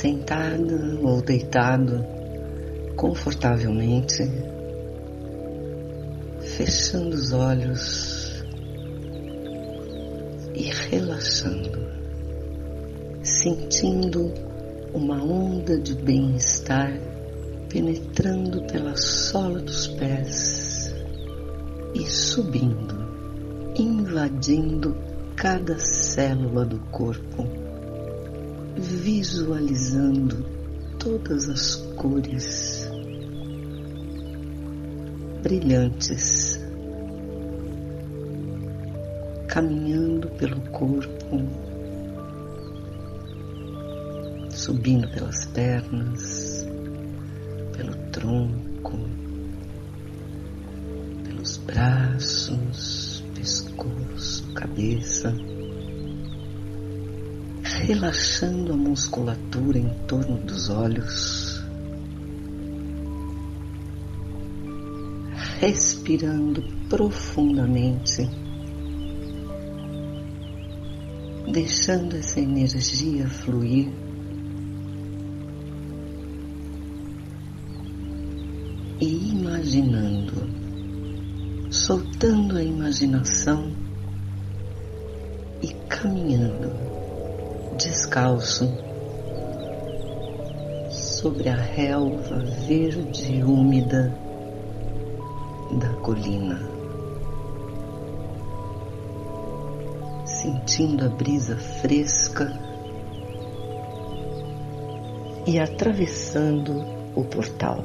sentada ou deitado confortavelmente, fechando os olhos e relaxando, sentindo uma onda de bem-estar penetrando pela sola dos pés e subindo, invadindo cada célula do corpo, visualizando todas as cores brilhantes, caminhando pelo corpo, subindo pelas pernas, pelo tronco, pelos braços, pescoço, cabeça, relaxando a musculatura em torno dos olhos, respirando profundamente, deixando essa energia fluir. E imaginando, soltando a imaginação. E caminhando descalço sobre a relva verde úmida da colina, sentindo a brisa fresca e atravessando o portal.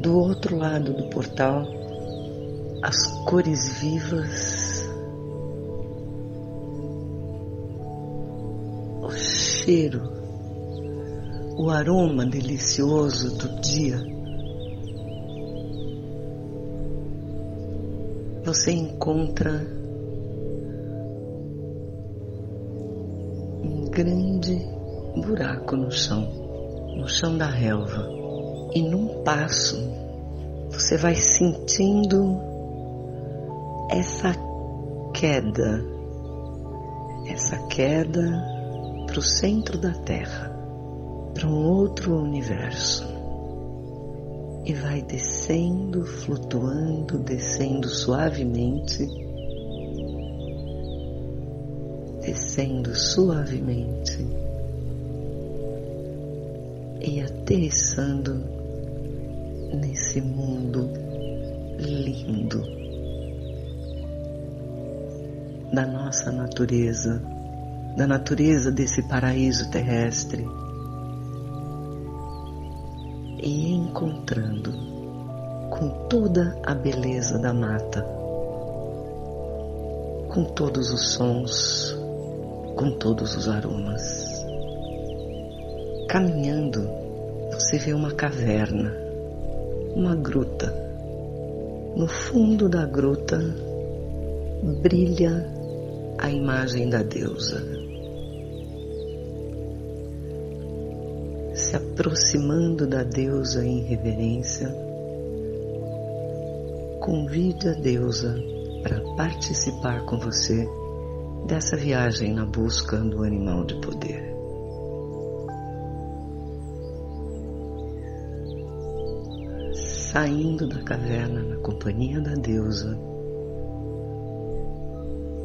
Do outro lado do portal, as cores vivas, o cheiro, o aroma delicioso do dia. Você encontra um grande buraco no chão, no chão da relva. E num passo, você vai sentindo essa queda, essa queda para o centro da Terra, para um outro universo. E vai descendo, flutuando, descendo suavemente, descendo suavemente e aterrissando nesse mundo lindo da nossa natureza, da natureza desse paraíso terrestre e encontrando com toda a beleza da mata, com todos os sons, com todos os aromas. Caminhando, você vê uma caverna uma gruta. No fundo da gruta brilha a imagem da deusa. Se aproximando da deusa em reverência, convide a deusa para participar com você dessa viagem na busca do animal de poder. saindo da caverna na companhia da deusa,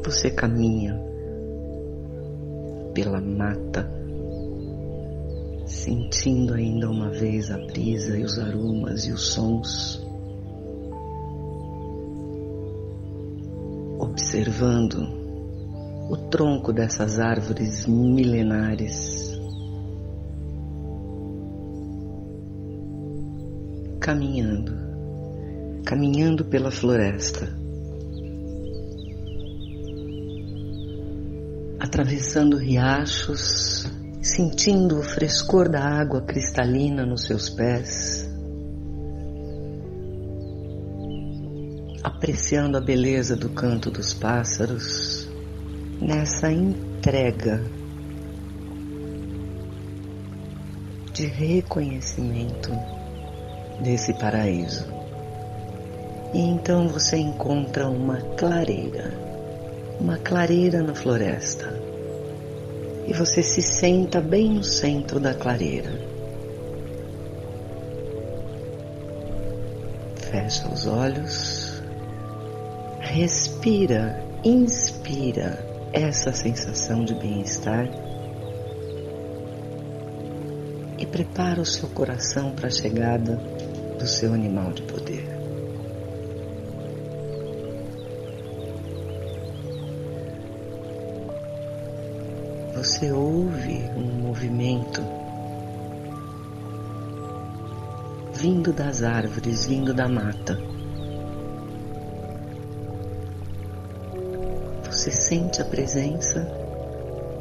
você caminha pela mata, sentindo ainda uma vez a brisa e os aromas e os sons, observando o tronco dessas árvores milenares. Caminhando, caminhando pela floresta, atravessando riachos, sentindo o frescor da água cristalina nos seus pés, apreciando a beleza do canto dos pássaros, nessa entrega de reconhecimento desse paraíso. E então você encontra uma clareira, uma clareira na floresta e você se senta bem no centro da clareira. Fecha os olhos, respira, inspira essa sensação de bem-estar e prepara o seu coração para a chegada do seu animal de poder. Você ouve um movimento vindo das árvores, vindo da mata. Você sente a presença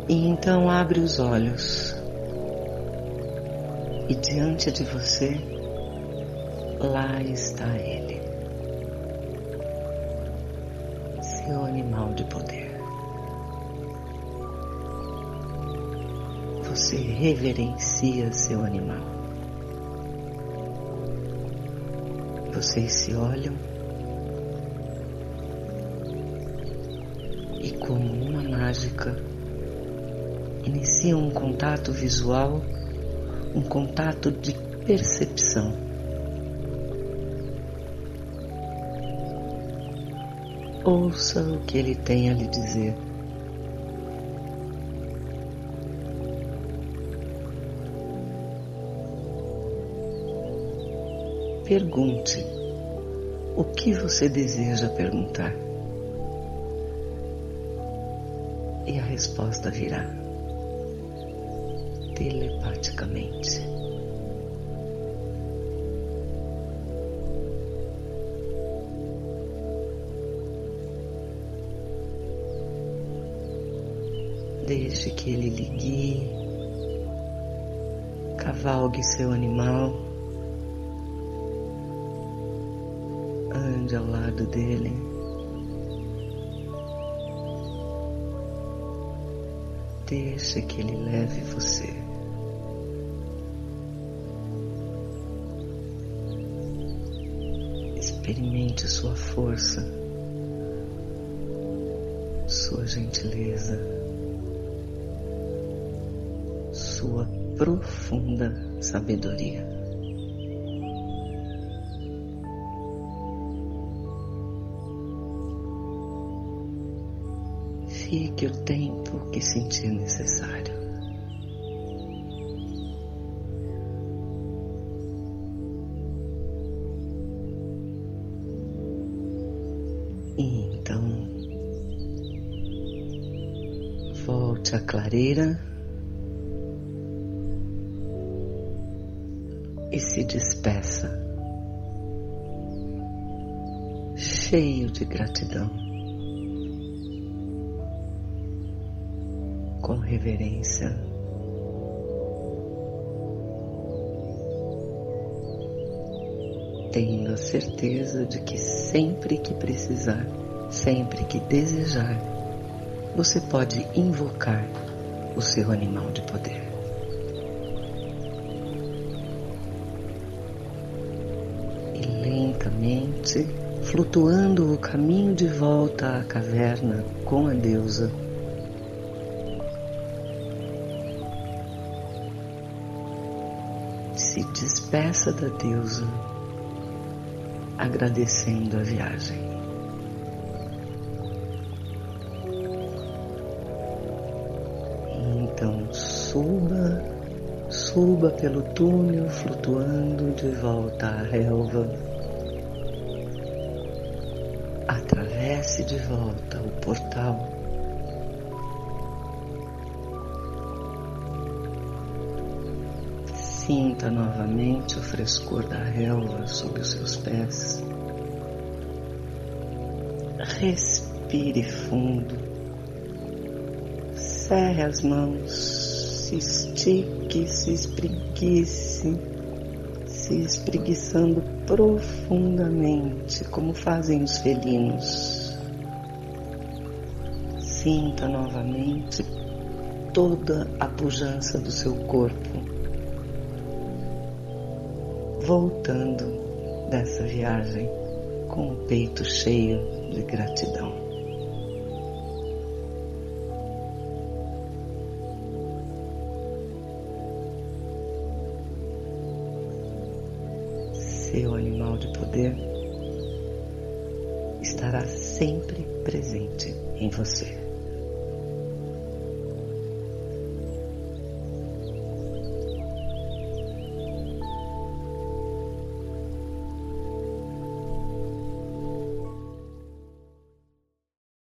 e então abre os olhos e diante de você, lá está ele, seu animal de poder. Você reverencia seu animal. Vocês se olham e, como uma mágica, iniciam um contato visual um contato de percepção. Ouça o que ele tem a lhe dizer. Pergunte o que você deseja perguntar. E a resposta virá telepaticamente. Deixe que ele lhe guie, cavalgue seu animal, ande ao lado dele. Deixe que ele leve você. Experimente sua força, sua gentileza, sua profunda sabedoria. Fique o tempo que sentir necessário. E então, volte à clareira e se despeça, cheio de gratidão. Com reverência. Tendo a certeza de que sempre que precisar, sempre que desejar, você pode invocar o seu animal de poder. E lentamente, flutuando o caminho de volta à caverna com a deusa, se despeça da deusa, agradecendo a viagem. Então suba, suba pelo túnel flutuando de volta à relva. Atravesse de volta o portal Sinta novamente o frescor da relva sob os seus pés. Respire fundo. Cerre as mãos. Se estique, se espreguice. Se espreguiçando profundamente, como fazem os felinos. Sinta novamente toda a pujança do seu corpo voltando dessa viagem com o peito cheio de gratidão. Seu animal de poder estará sempre presente em você.